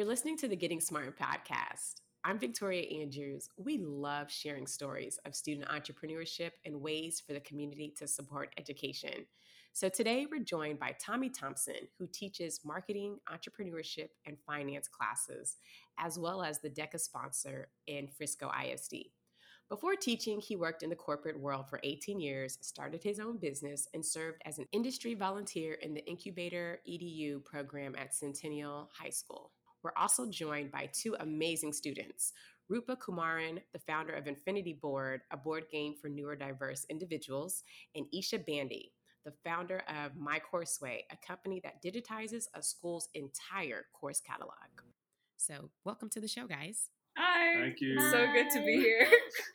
You're listening to the Getting Smart podcast. I'm Victoria Andrews. We love sharing stories of student entrepreneurship and ways for the community to support education. So today we're joined by Tommy Thompson, who teaches marketing, entrepreneurship, and finance classes, as well as the DECA sponsor in Frisco ISD. Before teaching, he worked in the corporate world for 18 years, started his own business, and served as an industry volunteer in the INCubatoredu program at Centennial High School. We're also joined by two amazing students. Rupa Kumaran, the founder of Infiniti Board, a board game for neurodiverse individuals, and Esha Bandi, the founder of MyCourseWay, a company that digitizes a school's entire course catalog. So, welcome to the show, guys. Hi. Thank you. So good to be here.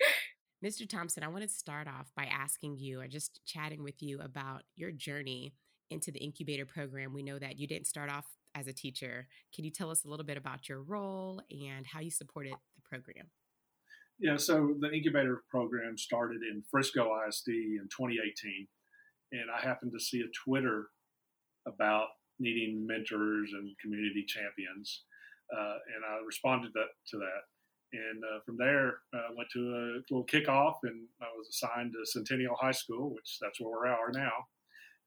Mr. Thompson, I want to start off by asking you or just chatting with you about your journey into the incubator program. We know that you didn't start off as a teacher. Can you tell us a little bit about your role and how you supported the program? Yeah, so the incubator program started in Frisco ISD in 2018, and I happened to see a Twitter about needing mentors and community champions, uh, and I responded that, to that. And uh, from there, I uh, went to a little kickoff, and I was assigned to Centennial High School, which that's where we are now.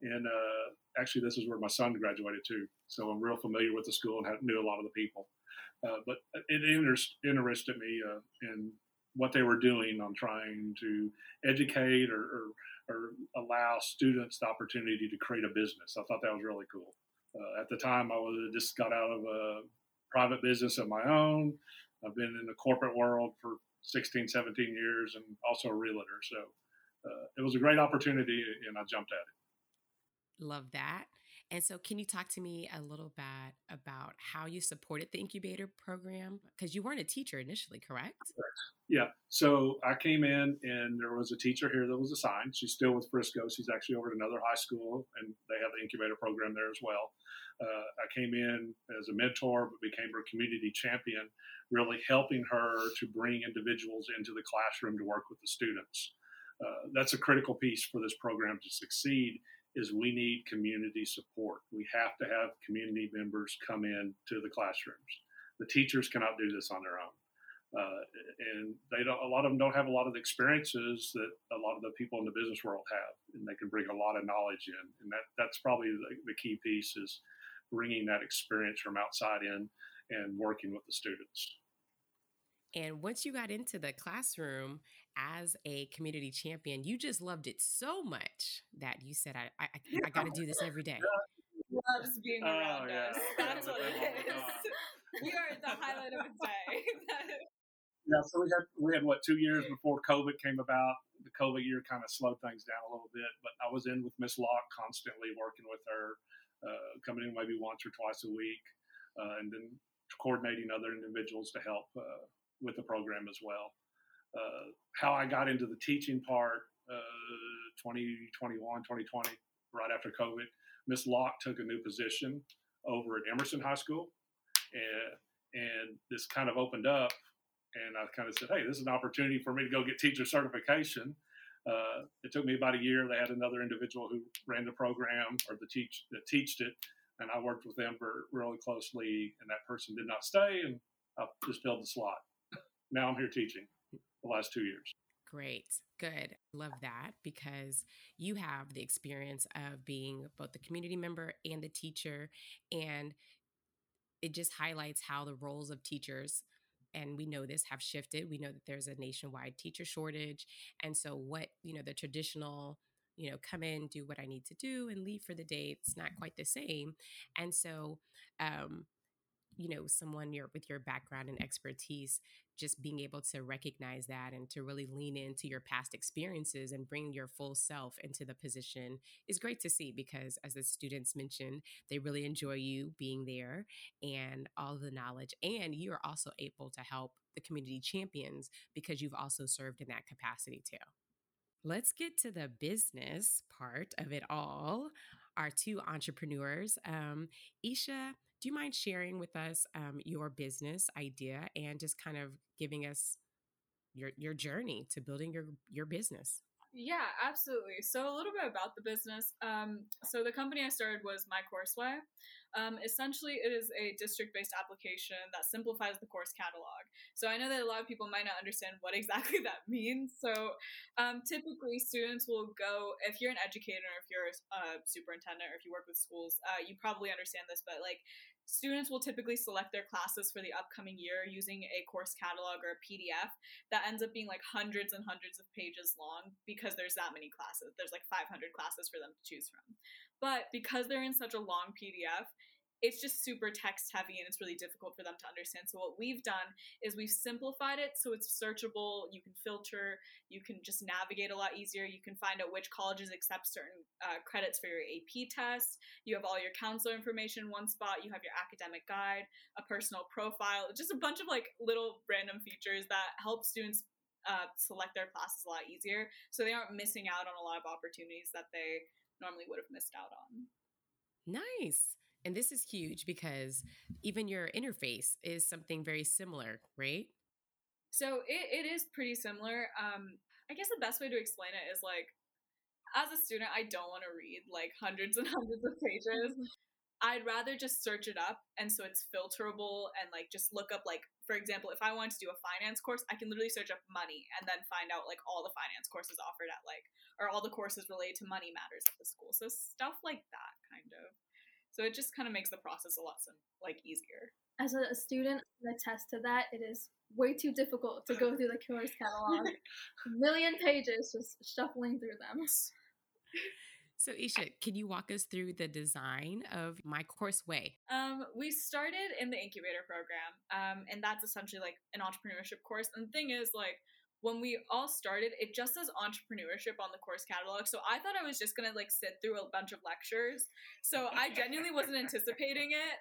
And uh, actually, this is where my son graduated too. So I'm real familiar with the school and have, knew a lot of the people. Uh, but it inter- interested me uh, in what they were doing on trying to educate or, or, or, allow students the opportunity to create a business. I thought that was really cool. Uh, at the time, I was just got out of a private business of my own. I've been in the corporate world for 16, 17 years and also a realtor. So uh, it was a great opportunity and I jumped at it. Love that. And so, can you talk to me a little bit about how you supported the incubator program? Because you weren't a teacher initially, correct? Yeah. So I came in, and there was a teacher here that was assigned. She's still with Frisco. She's actually over at another high school, and they have the incubator program there as well. Uh, I came in as a mentor, but became her community champion, really helping her to bring individuals into the classroom to work with the students. Uh, that's a critical piece for this program to succeed is we need community support. We have to have community members come in to the classrooms. The teachers cannot do this on their own. Uh, and they don't, a lot of them don't have a lot of the experiences that a lot of the people in the business world have, and they can bring a lot of knowledge in. And that, that's probably the, the key piece is bringing that experience from outside in and working with the students. And once you got into the classroum as a community champion, you just loved it so much that you said, I, I, I got to do this every day. Loves being oh, around oh, yeah. us. That's what it is. we are the highlight of the day. yeah, so we had we had what two years before COVID came about. The COVID year kind of slowed things down a little bit, but I was in with Miss Locke constantly, working with her, uh, coming in maybe once or twice a week, uh, and then coordinating other individuals to help uh, with the program as well. Uh, how I got into the teaching part, uh, 2021, 2020, right after COVID, Miss Locke took a new position over at Emerson High School, and and this kind of opened up, and I kind of said, hey, this is an opportunity for me to go get teacher certification. Uh, it took me about a year. They had another individual who ran the program or the teach that teached it, and I worked with them for really closely. And that person did not stay, and I just filled the slot now I'm here teaching the last two years. Great. Good. Love that because you have the experience of being both the community member and the teacher. And it just highlights how the roles of teachers, and we know this, have shifted. We know that there's a nationwide teacher shortage. And so, what, you know, the traditional you know, come in, do what I need to do, and leave for the day. It's not quite the same. And so, um, you know someone your with your background and expertise just being able to recognize that and to really lean into your past experiences and bring your full self into the position is great to see because as the students mentioned they really enjoy you being there and all the knowledge and you are also able to help the community champions because you've also served in that capacity too Let's get to the business part of it all. Our two entrepreneurs, um, Esha do you mind sharing with us um, your business idea and just kind of giving us your your journey to building your your business? Yeah, absolutely. So a little bit about the business. Um, so the company I started was MyCourseWay. Um, essentially, it is a district-based application that simplifies the course catalog. So I know that a lot of people might not understand what exactly that means. So um, typically, students will go if you're an educator, if you're a superintendent, or if you work with schools, uh, you probably understand this. But like students will typically select their classes for the upcoming year using a course catalog or a PDF that ends up being like hundreds and hundreds of pages long because there's that many classes. There's like 500 classes for them to choose from. But because they're in such a long PDF, it's just super text heavy and it's really difficult for them to understand. So what we've done is we've simplified it so it's searchable. You can filter. You can just navigate a lot easier. You can find out which colleges accept certain uh, credits for your AP test. You have all your counselor information in one spot. You have your academic guide, a personal profile, just a bunch of like little random features that help students uh, select their classes a lot easier, so they aren't missing out on a lot of opportunities that they normally would have missed out on. Nice. And this is huge because even your interface is something very similar, right? So it, it is pretty similar. Um, I guess the best way to explain it is like, as a student, I don't want to read like hundreds and hundreds of pages. I'd rather just search it up and so it's filterable and like just look up like for example if I wanted to do a finance course I can literally search up money and then find out like all the finance courses offered at like or all the courses related to money matters at the school so stuff like that kind of so it just kind of makes the process a lot some like easier as a student I attest to that it is way too difficult to go through the course catalog a million pages just shuffling through them so, Esha, can you walk us through the design of MyCourseWay? Um, we started in the incubator program, um, and that's essentially like an entrepreneurship course. And the thing is, like, when we all started, it just says entrepreneurship on the course catalog. So I thought I was just gonna like sit through a bunch of lectures. So I genuinely wasn't anticipating it.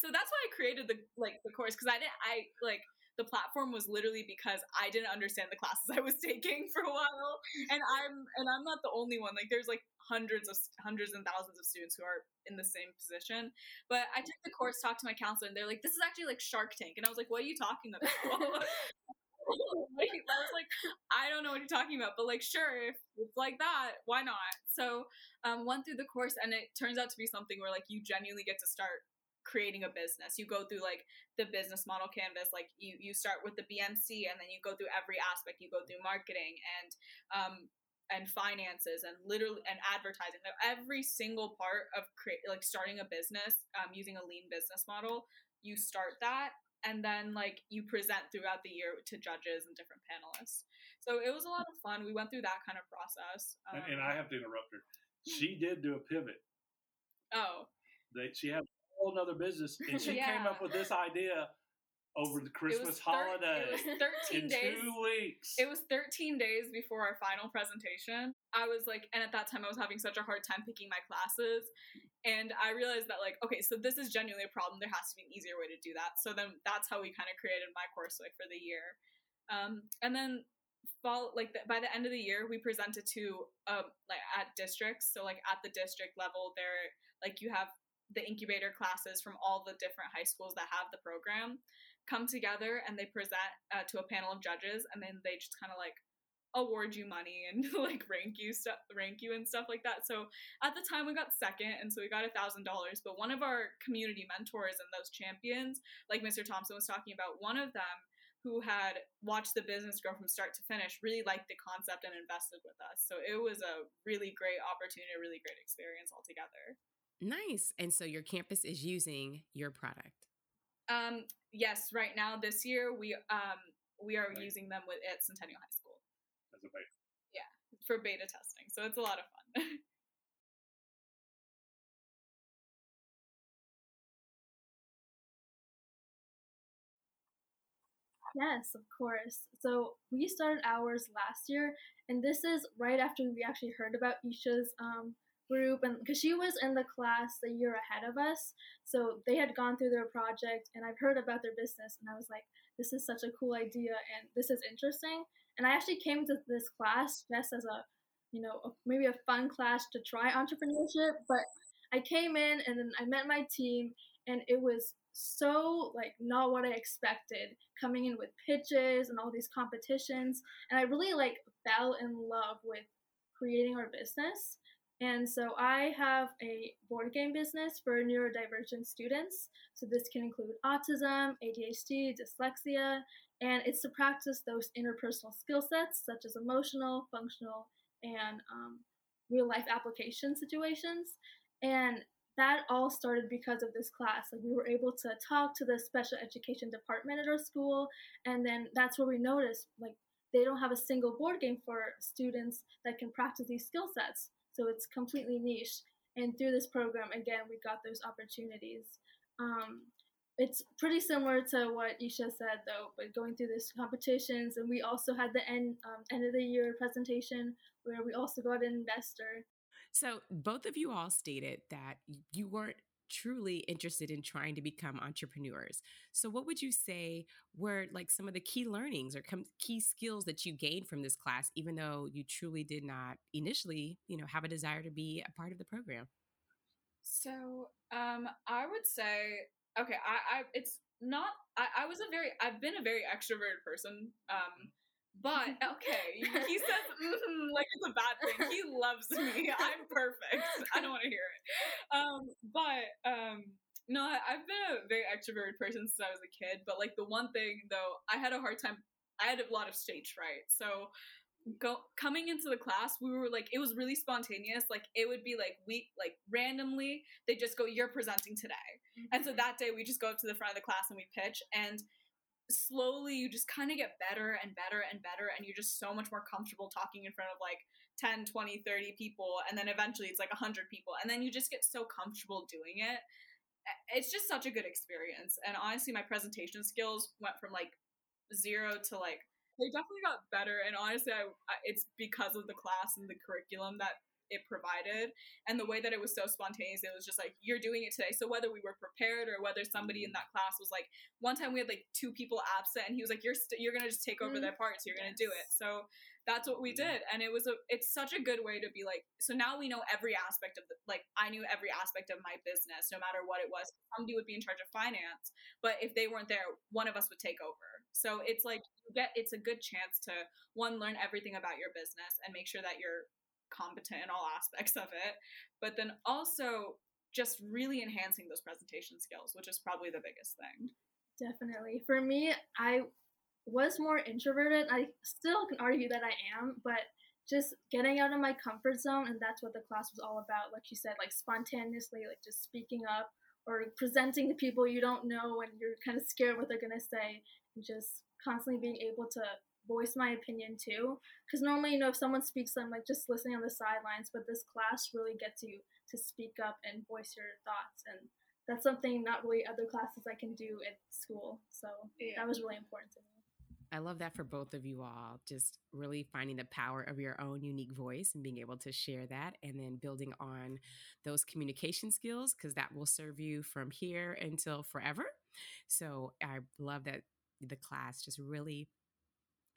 So that's why I created the like the course because I didn't I like the platform was literally because I didn't understand the classes I was taking for a while, and I'm and I'm not the only one. Like there's like hundreds of hundreds and thousands of students who are in the same position. But I took the course, talked to my counselor, and they're like, "This is actually like Shark Tank," and I was like, "What are you talking about?" I was like, I don't know what you're talking about, but like, sure, if it's like that, why not? So, um, went through the course, and it turns out to be something where like you genuinely get to start creating a business. You go through like the business model canvas, like you you start with the BMC and then you go through every aspect. You go through marketing and um and finances and literally and advertising. Every single part of create like starting a business um, using a lean business model, you start that and then like you present throughout the year to judges and different panelists. So it was a lot of fun. We went through that kind of process. Um, and, and I have to interrupt her. She did do a pivot. Oh. They, she had a whole other business, and she yeah. came up with this idea over the Christmas thir- holiday. It was 13 in days. Two weeks. It was 13 days before our final presentation. I was like, and at that time I was having such a hard time picking my classes. And I realized that, like, okay, so this is genuinely a problem. There has to be an easier way to do that. So then that's how we kind of created my course like for the year. Um, and then fall like the, by the end of the year we presented to um like at districts so like at the district level there like you have the incubator classes from all the different high schools that have the program come together and they present uh, to a panel of judges and then they just kind of like award you money and like rank you stuff rank you and stuff like that so at the time we got second and so we got a thousand dollars but one of our community mentors and those champions like mr thompson was talking about one of them who had watched the business grow from start to finish really liked the concept and invested with us so it was a really great opportunity a really great experience altogether Nice. And so your campus is using your product. Um, yes, right now this year we um we are right. using them with at Centennial High School. As a beta. Yeah, for beta testing. So it's a lot of fun. Yes, of course. So we started ours last year, and this is right after we actually heard about Esha's um, group and because she was in the class a year ahead of us so they had gone through their project and i've heard about their business and i was like this is such a cool idea and this is interesting and i actually came to this class just as a you know maybe a fun class to try entrepreneurship but i came in and then i met my team and it was so like not what i expected coming in with pitches and all these competitions and i really like fell in love with creating our business. And so I have a board game business for neurodivergent students. So this can include autism, ADHD, dyslexia, and it's to practice those interpersonal skill sets such as emotional, functional, and um, real life application situations. And that all started because of this class. Like we were able to talk to the special education department at our school, and then that's where we noticed like they don't have a single board game for students that can practice these skill sets. So it's completely niche. And through this program, again, we got those opportunities. Um, it's pretty similar to what Esha said, though, but going through these competitions, and we also had the end um, end of the year presentation where we also got an investor. So both of you all stated that you weren't truly interested in trying to become entrepreneurs. So, what would you say were like some of the key learnings or key skills that you gained from this class, even though you truly did not initially, you know, have a desire to be a part of the program? So, um, I would say, okay, I, I it's not. I, I was a very, I've been a very extroverted person. Um, but okay, he says mm-hmm, like it's a bad thing. He loves me. I'm perfect. I don't want to hear it. Um, but um, no, I've been a very extroverted person since I was a kid. But like the one thing though, I had a hard time. I had a lot of stage fright. So go coming into the class, we were like it was really spontaneous. Like it would be like we like randomly they just go, "You're presenting today," mm-hmm. and so that day we just go up to the front of the class and we pitch and slowly you just kind of get better and better and better and you're just so much more comfortable talking in front of like 10 20 30 people and then eventually it's like 100 people and then you just get so comfortable doing it it's just such a good experience and honestly my presentation skills went from like zero to like they definitely got better and honestly I, it's because of the class and the curriculum that it provided and the way that it was so spontaneous it was just like you're doing it today. So whether we were prepared or whether somebody in that class was like one time we had like two people absent and he was like you're you st- you're gonna just take over mm-hmm. their parts you're gonna do it. So that's what we did and it was a it's such a good way to be like so now we know every aspect of the like i knew every aspect of my business no matter what it was. Somebody would be in charge of finance but if they weren't there one of us would take over. So it's like you get it's a good chance to one learn everything about your business and make sure that you're competent in all aspects of it, but then also just really enhancing those presentation skills, which is probably the biggest thing. Definitely. For me, I was more introverted. I still can argue that I am, but just getting out of my comfort zone, and that's what the class was all about. Like you said, like spontaneously, like just speaking up or presenting to people you don't know and you're kind of scared what they're going to say, and just constantly being able to voice my opinion too. Because normally, you know, if someone speaks, I'm like just listening on the sidelines. But this class really gets you to speak up and voice your thoughts, and that's something not really other classes I can do at school. So yeah. that was really important to me. I love that for both of you all. Just really finding the power of your own unique voice and being able to share that, and then building on those communication skills because that will serve you from here until forever. So I love that the class just really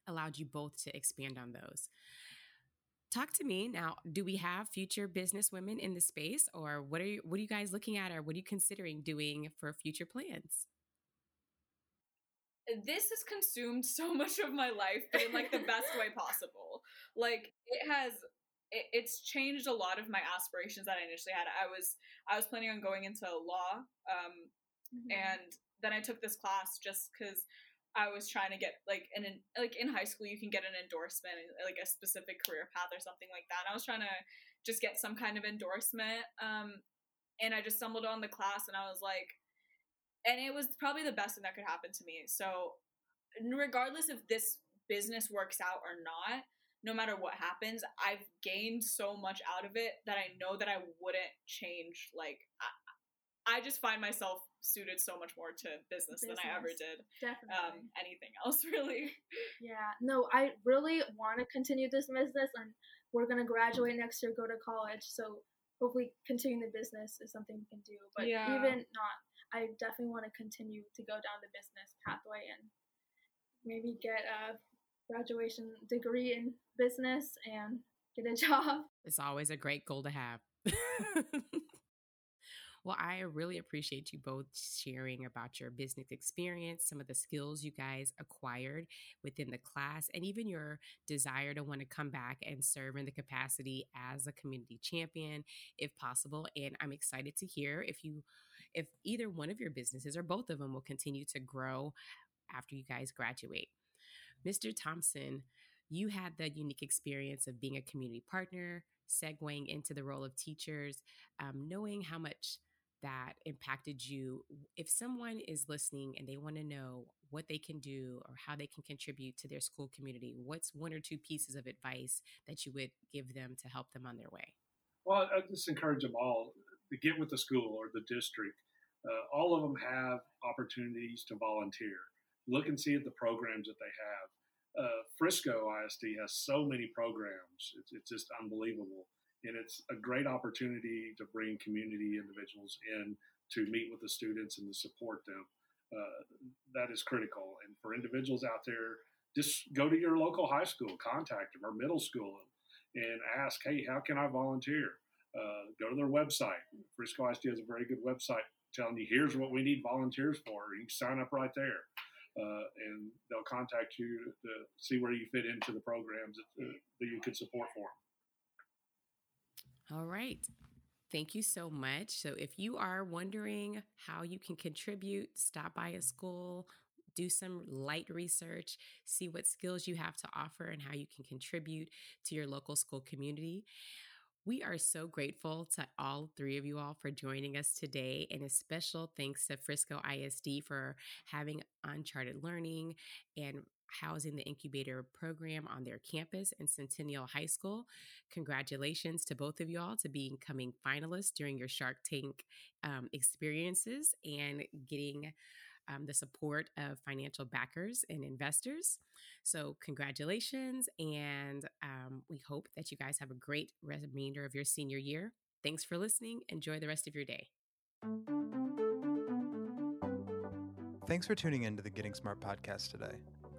allowed you both to expand on those. Talk to me now. Do we have future business women in the space, or what are you, what are you guys looking at, or what are you considering doing for future plans? This has consumed so much of my life, but in like the best way possible. Like it has it, it's changed a lot of my aspirations that I initially had. I was I was planning on going into law, um, mm-hmm. and then I took this class just because I was trying to get like an like in high school you can get an endorsement like a specific career path or something like that. I was trying to just get some kind of endorsement um and I just stumbled on the class and I was like and it was probably the best thing that could happen to me. So regardless if this business works out or not, no matter what happens, I've gained so much out of it that I know that I wouldn't change like I, I just find myself suited so much more to business, business. than I ever did um, anything else, really. Yeah, no, I really want to continue this business, and we're gonna graduate next year, go to college, so hopefully continuing the business is something we can do. But yeah. even not, I definitely want to continue to go down the business pathway and maybe get a graduation degree in business and get a job. It's always a great goal to have. Well, I really appreciate you both sharing about your business experience, some of the skills you guys acquired within the class, and even your desire to want to come back and serve in the capacity as a community champion if possible. And I'm excited to hear if you if either one of your businesses or both of them will continue to grow after you guys graduate. Mr. Thompson, you had the unique experience of being a community partner, segueing into the role of teachers, um, knowing how much that impacted you. If someone is listening and they want to know what they can do or how they can contribute to their school community, what's one or two pieces of advice that you would give them to help them on their way? Well, I just encourage them all to get with the school or the district. Uh, all of them have opportunities to volunteer. Look and see at the programs that they have uh, Frisco ISD has so many programs. It's, it's just unbelievable. And it's a great opportunity to bring community individuals in to meet with the students and to support them. Uh, that is critical. And for individuals out there, just go to your local high school, contact them, or middle school, and ask, hey, how can I volunteer? Uh, go to their website. Frisco ISD has a very good website telling you, here's what we need volunteers for. You sign up right there uh, and they'll contact you to see where you fit into the programs that, uh, that you could support for them. All right. Thank you so much. So, if you are wondering how you can contribute, stop by a school, do some light research, see what skills you have to offer, and how you can contribute to your local school community. We are so grateful to all three of you all for joining us today, and a special thanks to Frisco ISD for having Uncharted Learning and housing the incubator program on their campus in Centennial High School. Congratulations to both of you all to becoming finalists during your Shark Tank um, experiences and getting um, the support of financial backers and investors. So, congratulations. And um, we hope that you guys have a great remainder of your senior year. Thanks for listening. Enjoy the rest of your day. Thanks for tuning in to the Getting Smart podcast today.